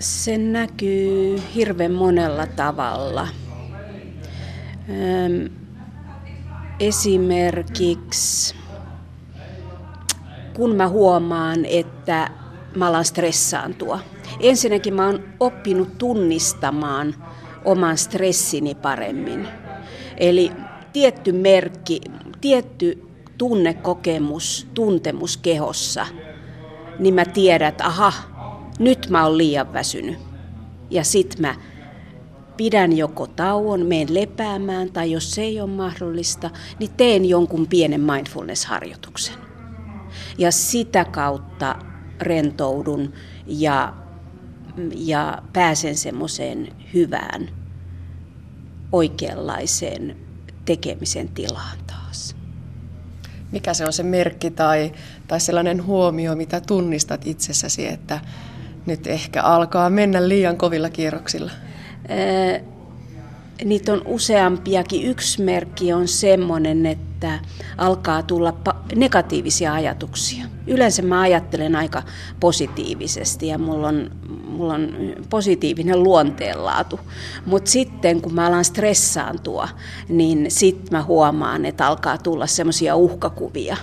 Se näkyy hirveän monella tavalla. Esimerkiksi kun mä huomaan, että mä alan stressaantua. Ensinnäkin mä oon oppinut tunnistamaan oman stressini paremmin. Eli tietty merkki, tietty tunnekokemus, tuntemus kehossa, niin mä tiedän, että aha, nyt mä oon liian väsynyt. Ja sit mä pidän joko tauon, meen lepäämään tai jos se ei ole mahdollista, niin teen jonkun pienen mindfulness-harjoituksen. Ja sitä kautta rentoudun ja, ja pääsen semmoiseen hyvään, oikeanlaiseen tekemisen tilaan taas. Mikä se on se merkki tai, tai sellainen huomio, mitä tunnistat itsessäsi, että nyt ehkä alkaa mennä liian kovilla kierroksilla? niitä on useampiakin. Yksi merkki on semmoinen, että alkaa tulla negatiivisia ajatuksia. Yleensä mä ajattelen aika positiivisesti ja mulla on, mulla on positiivinen luonteenlaatu. Mutta sitten kun mä alan stressaantua, niin sitten mä huomaan, että alkaa tulla semmoisia uhkakuvia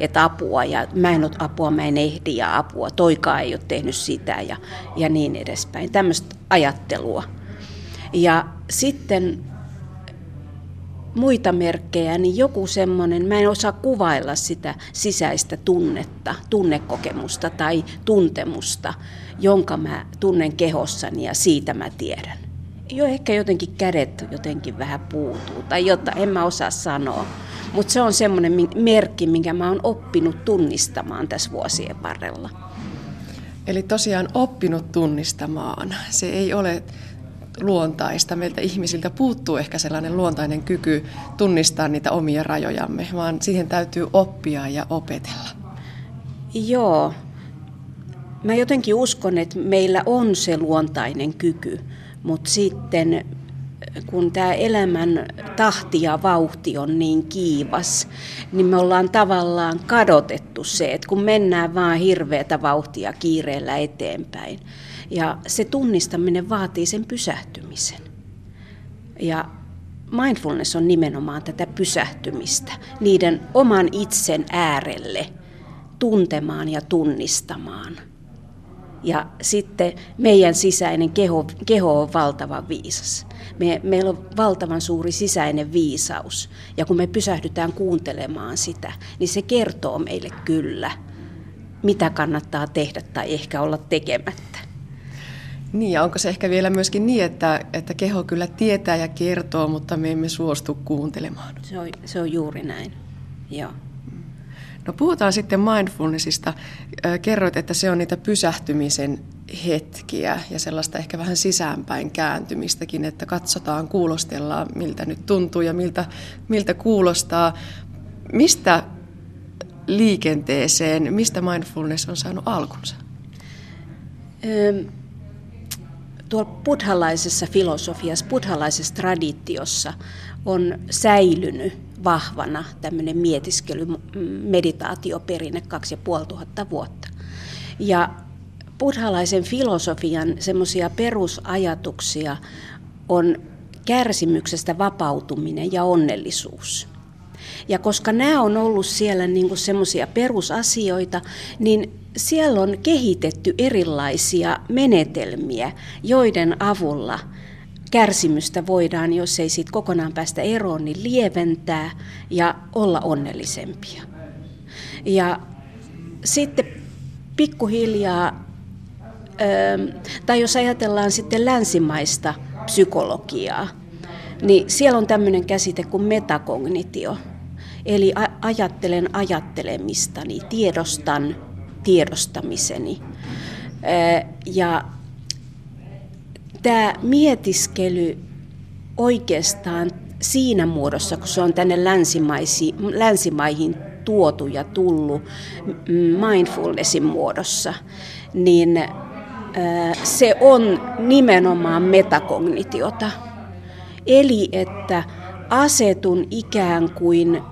että apua ja mä en ole apua, mä en ehdi ja apua, toikaa ei ole tehnyt sitä ja, ja niin edespäin. Tämmöistä ajattelua. Ja sitten muita merkkejä, niin joku semmoinen, mä en osaa kuvailla sitä sisäistä tunnetta, tunnekokemusta tai tuntemusta, jonka mä tunnen kehossani ja siitä mä tiedän. Jo ehkä jotenkin kädet jotenkin vähän puutuu tai jotta en mä osaa sanoa. Mutta se on semmoinen merkki, minkä mä oon oppinut tunnistamaan tässä vuosien varrella. Eli tosiaan oppinut tunnistamaan. Se ei ole luontaista. Meiltä ihmisiltä puuttuu ehkä sellainen luontainen kyky tunnistaa niitä omia rajojamme, vaan siihen täytyy oppia ja opetella. Joo. Mä jotenkin uskon, että meillä on se luontainen kyky, mutta sitten kun tämä elämän tahti ja vauhti on niin kiivas, niin me ollaan tavallaan kadotettu se, että kun mennään vaan hirveätä vauhtia kiireellä eteenpäin, ja se tunnistaminen vaatii sen pysähtymisen. Ja mindfulness on nimenomaan tätä pysähtymistä, niiden oman itsen äärelle tuntemaan ja tunnistamaan. Ja sitten meidän sisäinen keho, keho on valtavan viisas. Me, meillä on valtavan suuri sisäinen viisaus. Ja kun me pysähdytään kuuntelemaan sitä, niin se kertoo meille kyllä, mitä kannattaa tehdä tai ehkä olla tekemättä. Niin, ja onko se ehkä vielä myöskin niin, että, että keho kyllä tietää ja kertoo, mutta me emme suostu kuuntelemaan? Se on, se on juuri näin, joo. No puhutaan sitten mindfulnessista. Kerroit, että se on niitä pysähtymisen hetkiä ja sellaista ehkä vähän sisäänpäin kääntymistäkin, että katsotaan, kuulostellaan, miltä nyt tuntuu ja miltä, miltä kuulostaa. Mistä liikenteeseen, mistä mindfulness on saanut alkunsa? Tuolla buddhalaisessa filosofiassa, buddhalaisessa traditiossa on säilynyt vahvana tämmöinen mietiskely, meditaatioperinne kaksi ja puoli tuhatta vuotta. Ja buddhalaisen filosofian semmoisia perusajatuksia on kärsimyksestä vapautuminen ja onnellisuus. Ja koska nämä on ollut siellä niin semmoisia perusasioita, niin siellä on kehitetty erilaisia menetelmiä, joiden avulla kärsimystä voidaan, jos ei siitä kokonaan päästä eroon, niin lieventää ja olla onnellisempia. Ja sitten pikkuhiljaa, tai jos ajatellaan sitten länsimaista psykologiaa, niin siellä on tämmöinen käsite kuin metakognitio. Eli ajattelen ajattelemistani, tiedostan tiedostamiseni. Ja tämä mietiskely oikeastaan siinä muodossa, kun se on tänne länsimaihin tuotu ja tullut mindfulnessin muodossa, niin se on nimenomaan metakognitiota. Eli että asetun ikään kuin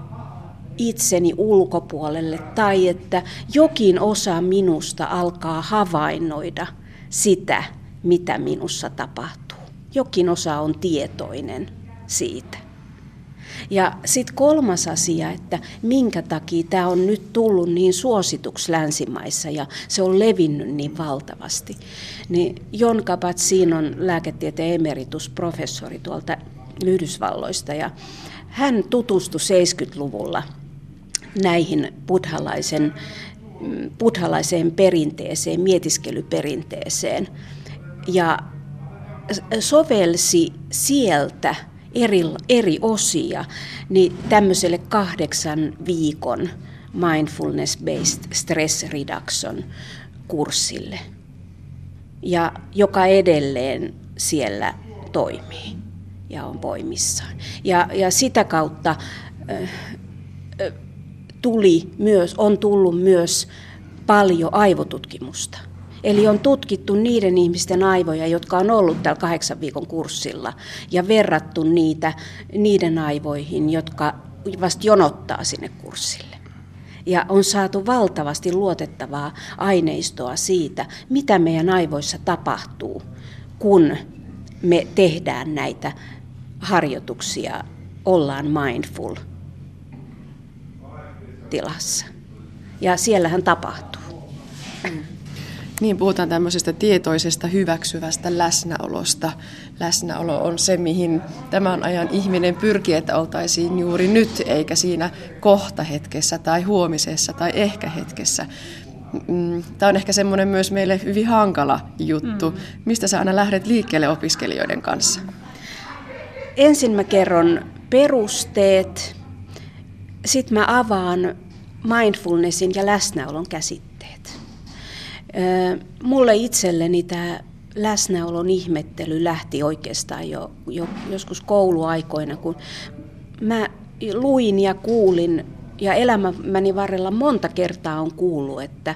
itseni ulkopuolelle tai että jokin osa minusta alkaa havainnoida sitä, mitä minussa tapahtuu. Jokin osa on tietoinen siitä. Ja sitten kolmas asia, että minkä takia tämä on nyt tullut niin suosituksi länsimaissa ja se on levinnyt niin valtavasti. Niin Jon kabat on lääketieteen emeritusprofessori tuolta Yhdysvalloista ja hän tutustui 70-luvulla näihin buddhalaisen, buddhalaiseen perinteeseen, mietiskelyperinteeseen ja sovelsi sieltä eri, eri osia niin tämmöiselle kahdeksan viikon mindfulness-based stress reduction kurssille, ja joka edelleen siellä toimii ja on voimissaan. Ja, ja sitä kautta äh, tuli myös, on tullut myös paljon aivotutkimusta. Eli on tutkittu niiden ihmisten aivoja, jotka on ollut tällä kahdeksan viikon kurssilla, ja verrattu niitä niiden aivoihin, jotka vasta jonottaa sinne kurssille. Ja on saatu valtavasti luotettavaa aineistoa siitä, mitä meidän aivoissa tapahtuu, kun me tehdään näitä harjoituksia, ollaan mindful tilassa. Ja siellähän tapahtuu. Niin, puhutaan tämmöisestä tietoisesta hyväksyvästä läsnäolosta. Läsnäolo on se, mihin tämän ajan ihminen pyrkii, että oltaisiin juuri nyt, eikä siinä kohtahetkessä tai huomisessa tai ehkä hetkessä. Mm, Tämä on ehkä semmoinen myös meille hyvin hankala juttu. Mm. Mistä sä aina lähdet liikkeelle opiskelijoiden kanssa? Ensin mä kerron perusteet, sitten mä avaan mindfulnessin ja läsnäolon käsitteet. Mulle itselleni tämä läsnäolon ihmettely lähti oikeastaan jo, jo joskus kouluaikoina, kun mä luin ja kuulin ja elämäni varrella monta kertaa on kuullut, että,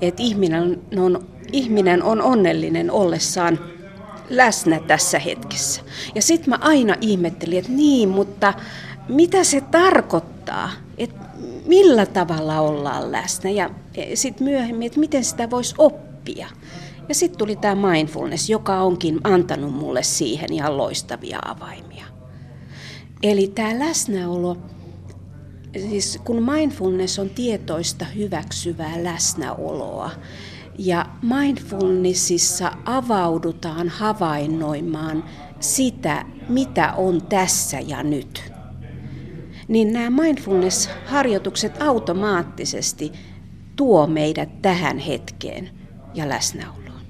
että ihminen, on, ihminen on onnellinen ollessaan läsnä tässä hetkessä. Ja sitten mä aina ihmettelin, että niin, mutta mitä se tarkoittaa, että millä tavalla ollaan läsnä ja sitten myöhemmin, että miten sitä voisi oppia. Ja sitten tuli tämä mindfulness, joka onkin antanut mulle siihen ihan loistavia avaimia. Eli tämä läsnäolo, siis kun mindfulness on tietoista hyväksyvää läsnäoloa, ja mindfulnessissa avaudutaan havainnoimaan sitä, mitä on tässä ja nyt. Niin nämä mindfulness-harjoitukset automaattisesti tuo meidät tähän hetkeen ja läsnäoloon.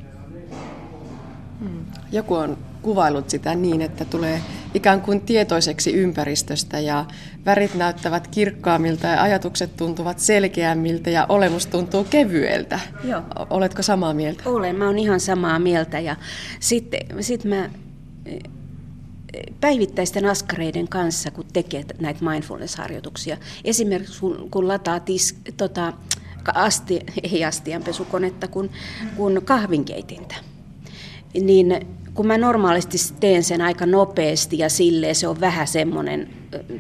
Hmm. Joku on kuvailut sitä niin, että tulee ikään kuin tietoiseksi ympäristöstä ja värit näyttävät kirkkaammilta ja ajatukset tuntuvat selkeämmiltä ja olemus tuntuu kevyeltä. Joo. Oletko samaa mieltä? Olen, mä oon ihan samaa mieltä ja sitten sit mä päivittäisten askareiden kanssa, kun tekee näitä mindfulness-harjoituksia. Esimerkiksi kun, kun lataa tis, tota, asti, ei astianpesukonetta, kun, kun kahvinkeitintä. Niin kun mä normaalisti teen sen aika nopeasti ja silleen se on vähän semmoinen,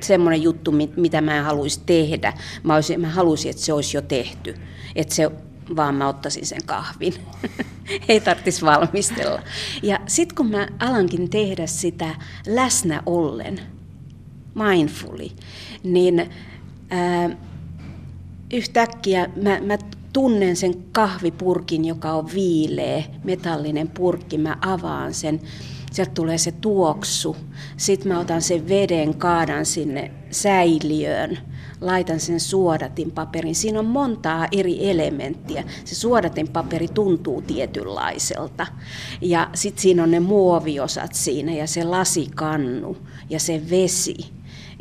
semmoinen juttu, mitä mä en haluaisi tehdä. Mä, olisin, mä haluaisin, että se olisi jo tehty. Että se vaan mä ottaisin sen kahvin. Ei tarvitsisi valmistella. Ja sitten kun mä alankin tehdä sitä läsnä ollen, mindfully, niin ää, yhtäkkiä mä, mä tunnen sen kahvipurkin, joka on viileä, metallinen purkki, mä avaan sen, sieltä tulee se tuoksu, sitten mä otan sen veden, kaadan sinne säiliöön, laitan sen suodatinpaperin. Siinä on montaa eri elementtiä. Se suodatinpaperi tuntuu tietynlaiselta. Ja sitten siinä on ne muoviosat siinä ja se lasikannu ja se vesi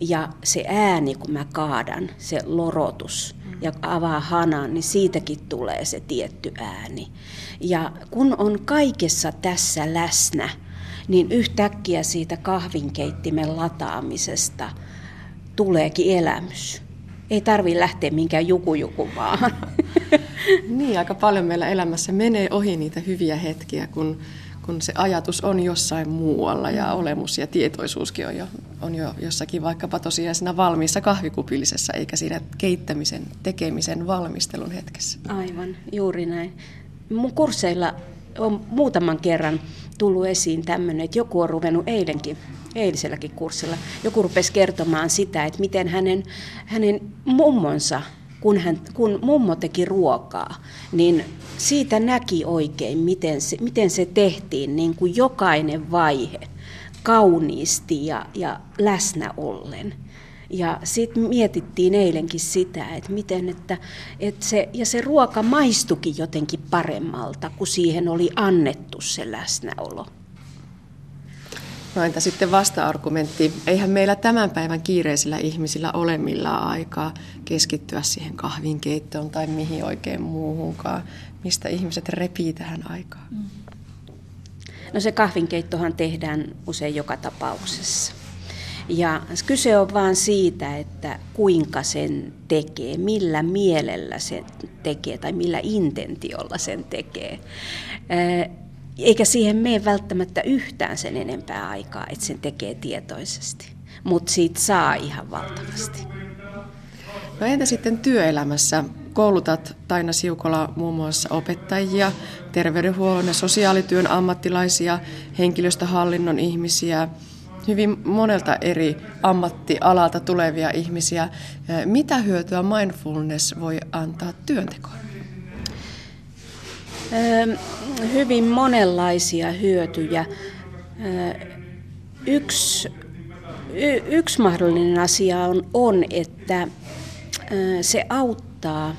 ja se ääni, kun mä kaadan, se lorotus ja avaa hanan, niin siitäkin tulee se tietty ääni. Ja kun on kaikessa tässä läsnä, niin yhtäkkiä siitä kahvinkeittimen lataamisesta tuleekin elämys. Ei tarvi lähteä minkään jukujukumaan. niin, aika paljon meillä elämässä menee ohi niitä hyviä hetkiä, kun kun se ajatus on jossain muualla ja olemus ja tietoisuuskin on jo, on jo jossakin vaikkapa tosiaan siinä valmiissa kahvikupillisessa, eikä siinä keittämisen, tekemisen, valmistelun hetkessä. Aivan, juuri näin. Mun kursseilla on muutaman kerran tullut esiin tämmöinen, että joku on ruvennut eilenkin, eiliselläkin kurssilla, joku rupesi kertomaan sitä, että miten hänen, hänen mummonsa, kun, hän, kun mummo teki ruokaa, niin siitä näki oikein, miten se, miten se tehtiin, niin kuin jokainen vaihe kauniisti ja, ja läsnä ollen. Ja sitten mietittiin eilenkin sitä, että miten, että, että se, ja se ruoka maistukin jotenkin paremmalta, kun siihen oli annettu se läsnäolo. No entä sitten vasta-argumentti? Eihän meillä tämän päivän kiireisillä ihmisillä ole millään aikaa keskittyä siihen kahvinkeittoon tai mihin oikein muuhunkaan. Mistä ihmiset repii tähän aikaan? Mm. No se kahvinkeittohan tehdään usein joka tapauksessa. Ja kyse on vain siitä, että kuinka sen tekee, millä mielellä sen tekee tai millä intentiolla sen tekee. Eikä siihen mene välttämättä yhtään sen enempää aikaa, että sen tekee tietoisesti. Mutta siitä saa ihan valtavasti. No entä sitten työelämässä? Koulutat Taina Siukola muun muassa opettajia, terveydenhuollon ja sosiaalityön ammattilaisia, henkilöstöhallinnon ihmisiä, hyvin monelta eri ammattialalta tulevia ihmisiä. Mitä hyötyä mindfulness voi antaa työntekoon? Hyvin monenlaisia hyötyjä. Yksi, yksi mahdollinen asia on, on, että se auttaa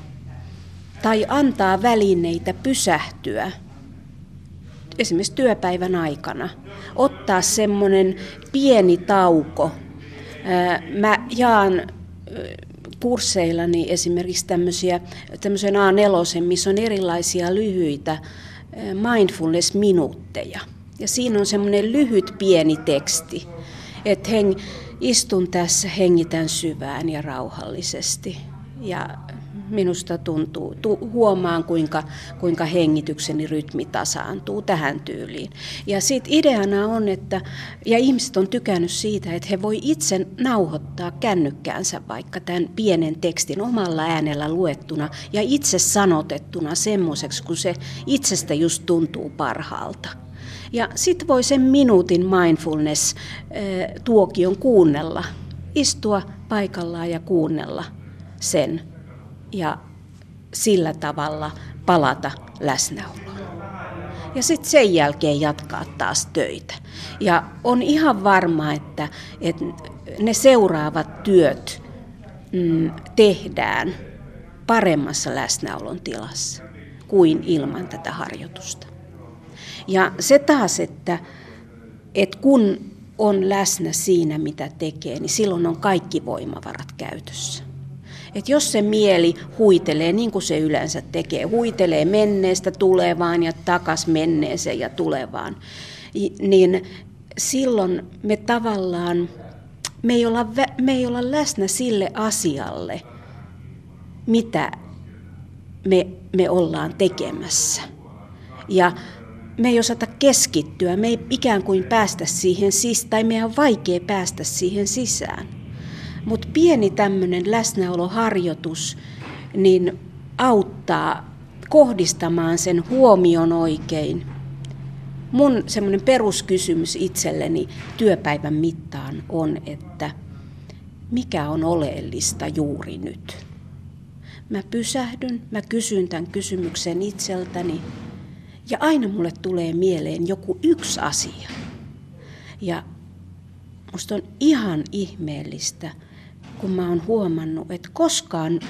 tai antaa välineitä pysähtyä esimerkiksi työpäivän aikana. Ottaa semmoinen pieni tauko. Mä jaan kursseillani esimerkiksi tämmöisiä, tämmöisen A4, missä on erilaisia lyhyitä mindfulness-minuutteja. Ja siinä on semmoinen lyhyt pieni teksti, että heng, istun tässä, hengitän syvään ja rauhallisesti. Ja minusta tuntuu, tu, huomaan kuinka, kuinka hengitykseni rytmi tasaantuu tähän tyyliin. Ja sitten ideana on, että, ja ihmiset on tykännyt siitä, että he voi itse nauhoittaa kännykkäänsä vaikka tämän pienen tekstin omalla äänellä luettuna ja itse sanotettuna semmoiseksi, kun se itsestä just tuntuu parhaalta. Ja sitten voi sen minuutin mindfulness-tuokion kuunnella, istua paikallaan ja kuunnella sen ja sillä tavalla palata läsnäoloon. Ja sitten sen jälkeen jatkaa taas töitä. Ja on ihan varma, että, että ne seuraavat työt mm, tehdään paremmassa läsnäolon tilassa kuin ilman tätä harjoitusta. Ja se taas, että, että kun on läsnä siinä, mitä tekee, niin silloin on kaikki voimavarat käytössä. Et jos se mieli huitelee, niin kuin se yleensä tekee, huitelee menneestä tulevaan ja takas menneeseen ja tulevaan, niin silloin me tavallaan, me ei olla, me ei olla läsnä sille asialle, mitä me, me ollaan tekemässä. Ja me ei osata keskittyä, me ei ikään kuin päästä siihen sisään, tai meidän on vaikea päästä siihen sisään. Mutta pieni tämmöinen läsnäoloharjoitus niin auttaa kohdistamaan sen huomion oikein. Mun semmoinen peruskysymys itselleni työpäivän mittaan on, että mikä on oleellista juuri nyt? Mä pysähdyn, mä kysyn tämän kysymyksen itseltäni ja aina mulle tulee mieleen joku yksi asia. Ja musta on ihan ihmeellistä, kun mä oon huomannut, että koskaan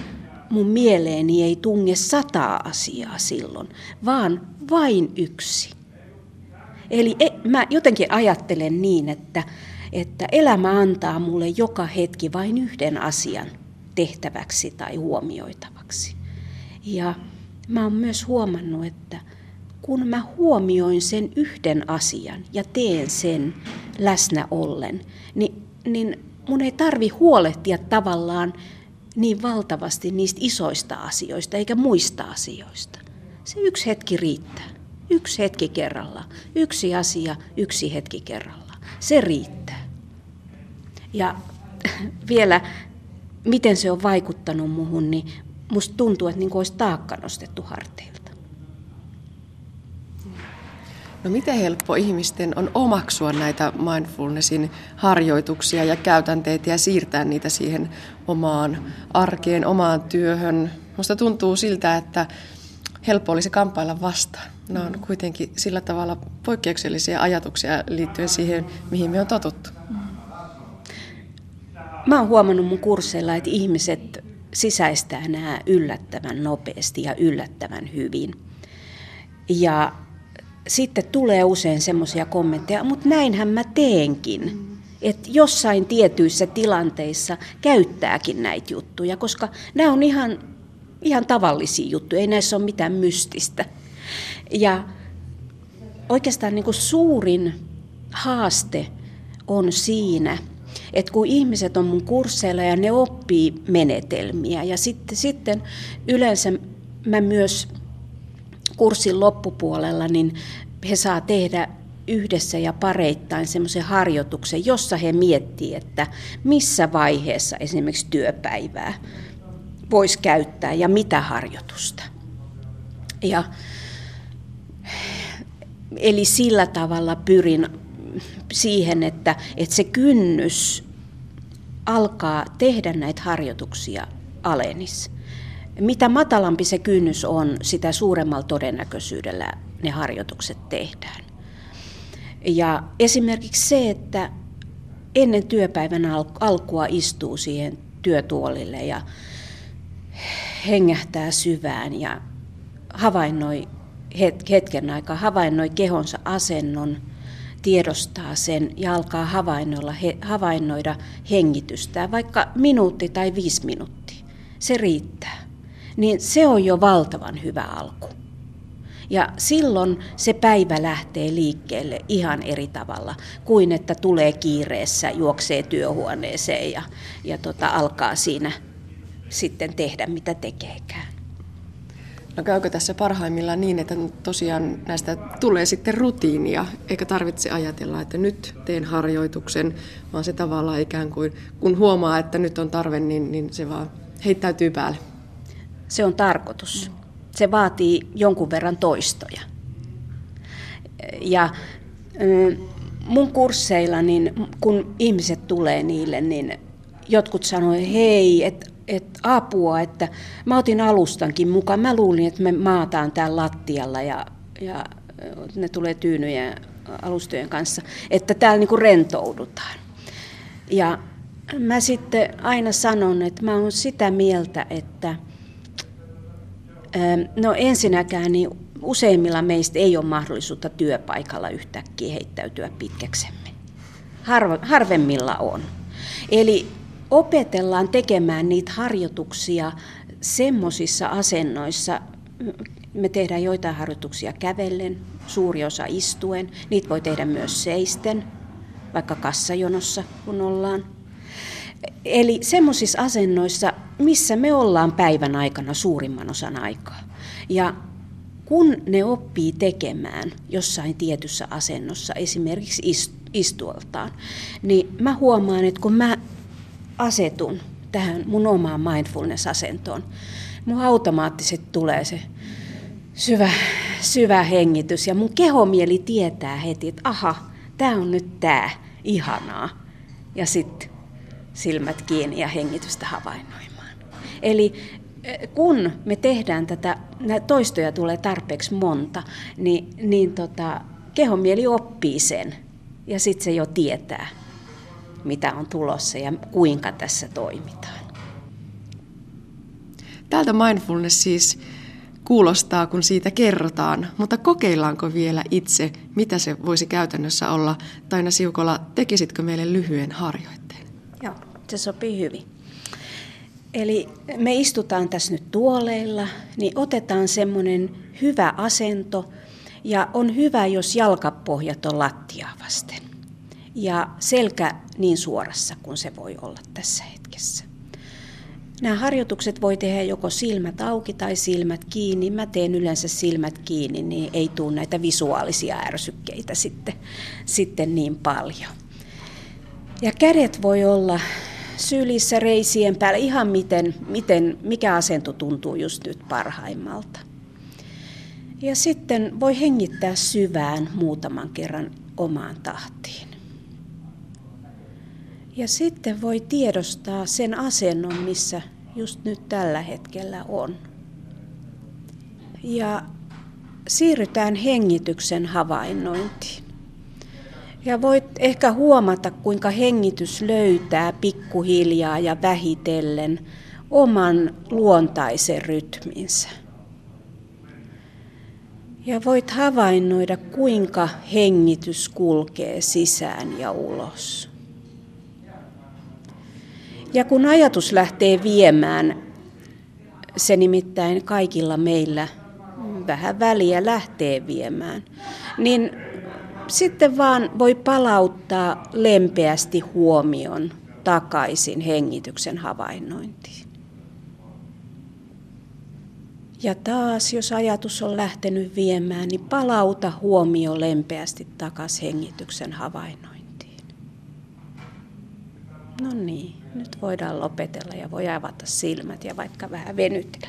mun mieleeni ei tunge sataa asiaa silloin, vaan vain yksi. Eli e, mä jotenkin ajattelen niin, että, että elämä antaa mulle joka hetki vain yhden asian tehtäväksi tai huomioitavaksi. Ja mä oon myös huomannut, että kun mä huomioin sen yhden asian ja teen sen läsnä ollen, niin, niin mun ei tarvi huolehtia tavallaan niin valtavasti niistä isoista asioista eikä muista asioista. Se yksi hetki riittää. Yksi hetki kerralla. Yksi asia, yksi hetki kerralla. Se riittää. Ja vielä, miten se on vaikuttanut muhun, niin musta tuntuu, että niin olisi taakka nostettu harteilta. No miten helppo ihmisten on omaksua näitä mindfulnessin harjoituksia ja käytänteitä ja siirtää niitä siihen omaan arkeen, omaan työhön? Musta tuntuu siltä, että helppo olisi kamppailla vastaan. Ne on kuitenkin sillä tavalla poikkeuksellisia ajatuksia liittyen siihen, mihin me on totuttu. Mä oon huomannut mun kursseilla, että ihmiset sisäistää nämä yllättävän nopeasti ja yllättävän hyvin. Ja sitten tulee usein semmoisia kommentteja, mutta näinhän mä teenkin. Että jossain tietyissä tilanteissa käyttääkin näitä juttuja, koska nämä on ihan, ihan tavallisia juttuja, ei näissä ole mitään mystistä. Ja oikeastaan niin kuin suurin haaste on siinä, että kun ihmiset on mun kursseilla ja ne oppii menetelmiä ja sitten, sitten yleensä mä myös kurssin loppupuolella, niin he saa tehdä yhdessä ja pareittain semmoisen harjoituksen, jossa he miettii, että missä vaiheessa esimerkiksi työpäivää voisi käyttää ja mitä harjoitusta. Ja, eli sillä tavalla pyrin siihen, että, että se kynnys alkaa tehdä näitä harjoituksia alenis. Mitä matalampi se kynnys on, sitä suuremmalla todennäköisyydellä ne harjoitukset tehdään. Ja esimerkiksi se, että ennen työpäivän alkua istuu siihen työtuolille ja hengähtää syvään ja havainnoi hetken aikaa, havainnoi kehonsa asennon, tiedostaa sen ja alkaa havainnoida, havainnoida hengitystä, vaikka minuutti tai viisi minuuttia. Se riittää niin se on jo valtavan hyvä alku. Ja silloin se päivä lähtee liikkeelle ihan eri tavalla kuin että tulee kiireessä, juoksee työhuoneeseen ja, ja tota, alkaa siinä sitten tehdä mitä tekeekään. No käykö tässä parhaimmillaan niin, että tosiaan näistä tulee sitten rutiinia, eikä tarvitse ajatella, että nyt teen harjoituksen, vaan se tavallaan ikään kuin, kun huomaa, että nyt on tarve, niin, niin se vaan heittäytyy päälle se on tarkoitus. Se vaatii jonkun verran toistoja. Ja mun kursseilla, niin kun ihmiset tulee niille, niin jotkut sanoi, hei, että et apua, että mä otin alustankin mukaan. Mä luulin, että me maataan täällä lattialla ja, ja ne tulee tyynyjen alustojen kanssa, että täällä niinku rentoudutaan. Ja mä sitten aina sanon, että mä oon sitä mieltä, että – No ensinnäkään niin useimmilla meistä ei ole mahdollisuutta työpaikalla yhtäkkiä heittäytyä pitkäksemme. Harvo, harvemmilla on. Eli opetellaan tekemään niitä harjoituksia semmoisissa asennoissa, me tehdään joitain harjoituksia kävellen, suuri osa istuen, niitä voi tehdä myös seisten, vaikka kassajonossa kun ollaan. Eli semmoisissa asennoissa, missä me ollaan päivän aikana suurimman osan aikaa. Ja kun ne oppii tekemään jossain tietyssä asennossa, esimerkiksi istuoltaan, niin mä huomaan, että kun mä asetun tähän mun omaan mindfulness-asentoon, mun automaattisesti tulee se syvä, syvä hengitys ja mun kehomieli tietää heti, että aha, tämä on nyt tämä, ihanaa. Ja sitten silmät kiinni ja hengitystä havainnoimaan. Eli eh, kun me tehdään tätä, toistoja tulee tarpeeksi monta, niin, niin tota, kehomieli oppii sen ja sitten se jo tietää, mitä on tulossa ja kuinka tässä toimitaan. Tältä mindfulness siis kuulostaa, kun siitä kerrotaan, mutta kokeillaanko vielä itse, mitä se voisi käytännössä olla? Taina Siukola, tekisitkö meille lyhyen harjoitteen? Joo se sopii hyvin. Eli me istutaan tässä nyt tuoleilla, niin otetaan semmoinen hyvä asento ja on hyvä, jos jalkapohjat on lattiaa vasten ja selkä niin suorassa kuin se voi olla tässä hetkessä. Nämä harjoitukset voi tehdä joko silmät auki tai silmät kiinni. Mä teen yleensä silmät kiinni, niin ei tule näitä visuaalisia ärsykkeitä sitten, sitten niin paljon. Ja kädet voi olla sylissä reisien päällä, ihan miten, miten, mikä asento tuntuu just nyt parhaimmalta. Ja sitten voi hengittää syvään muutaman kerran omaan tahtiin. Ja sitten voi tiedostaa sen asennon, missä just nyt tällä hetkellä on. Ja siirrytään hengityksen havainnointiin. Ja voit ehkä huomata, kuinka hengitys löytää pikkuhiljaa ja vähitellen oman luontaisen rytminsä. Ja voit havainnoida, kuinka hengitys kulkee sisään ja ulos. Ja kun ajatus lähtee viemään, se nimittäin kaikilla meillä vähän väliä lähtee viemään, niin sitten vaan voi palauttaa lempeästi huomion takaisin hengityksen havainnointiin. Ja taas, jos ajatus on lähtenyt viemään, niin palauta huomio lempeästi takaisin hengityksen havainnointiin. No niin, nyt voidaan lopetella ja voi avata silmät ja vaikka vähän venytellä.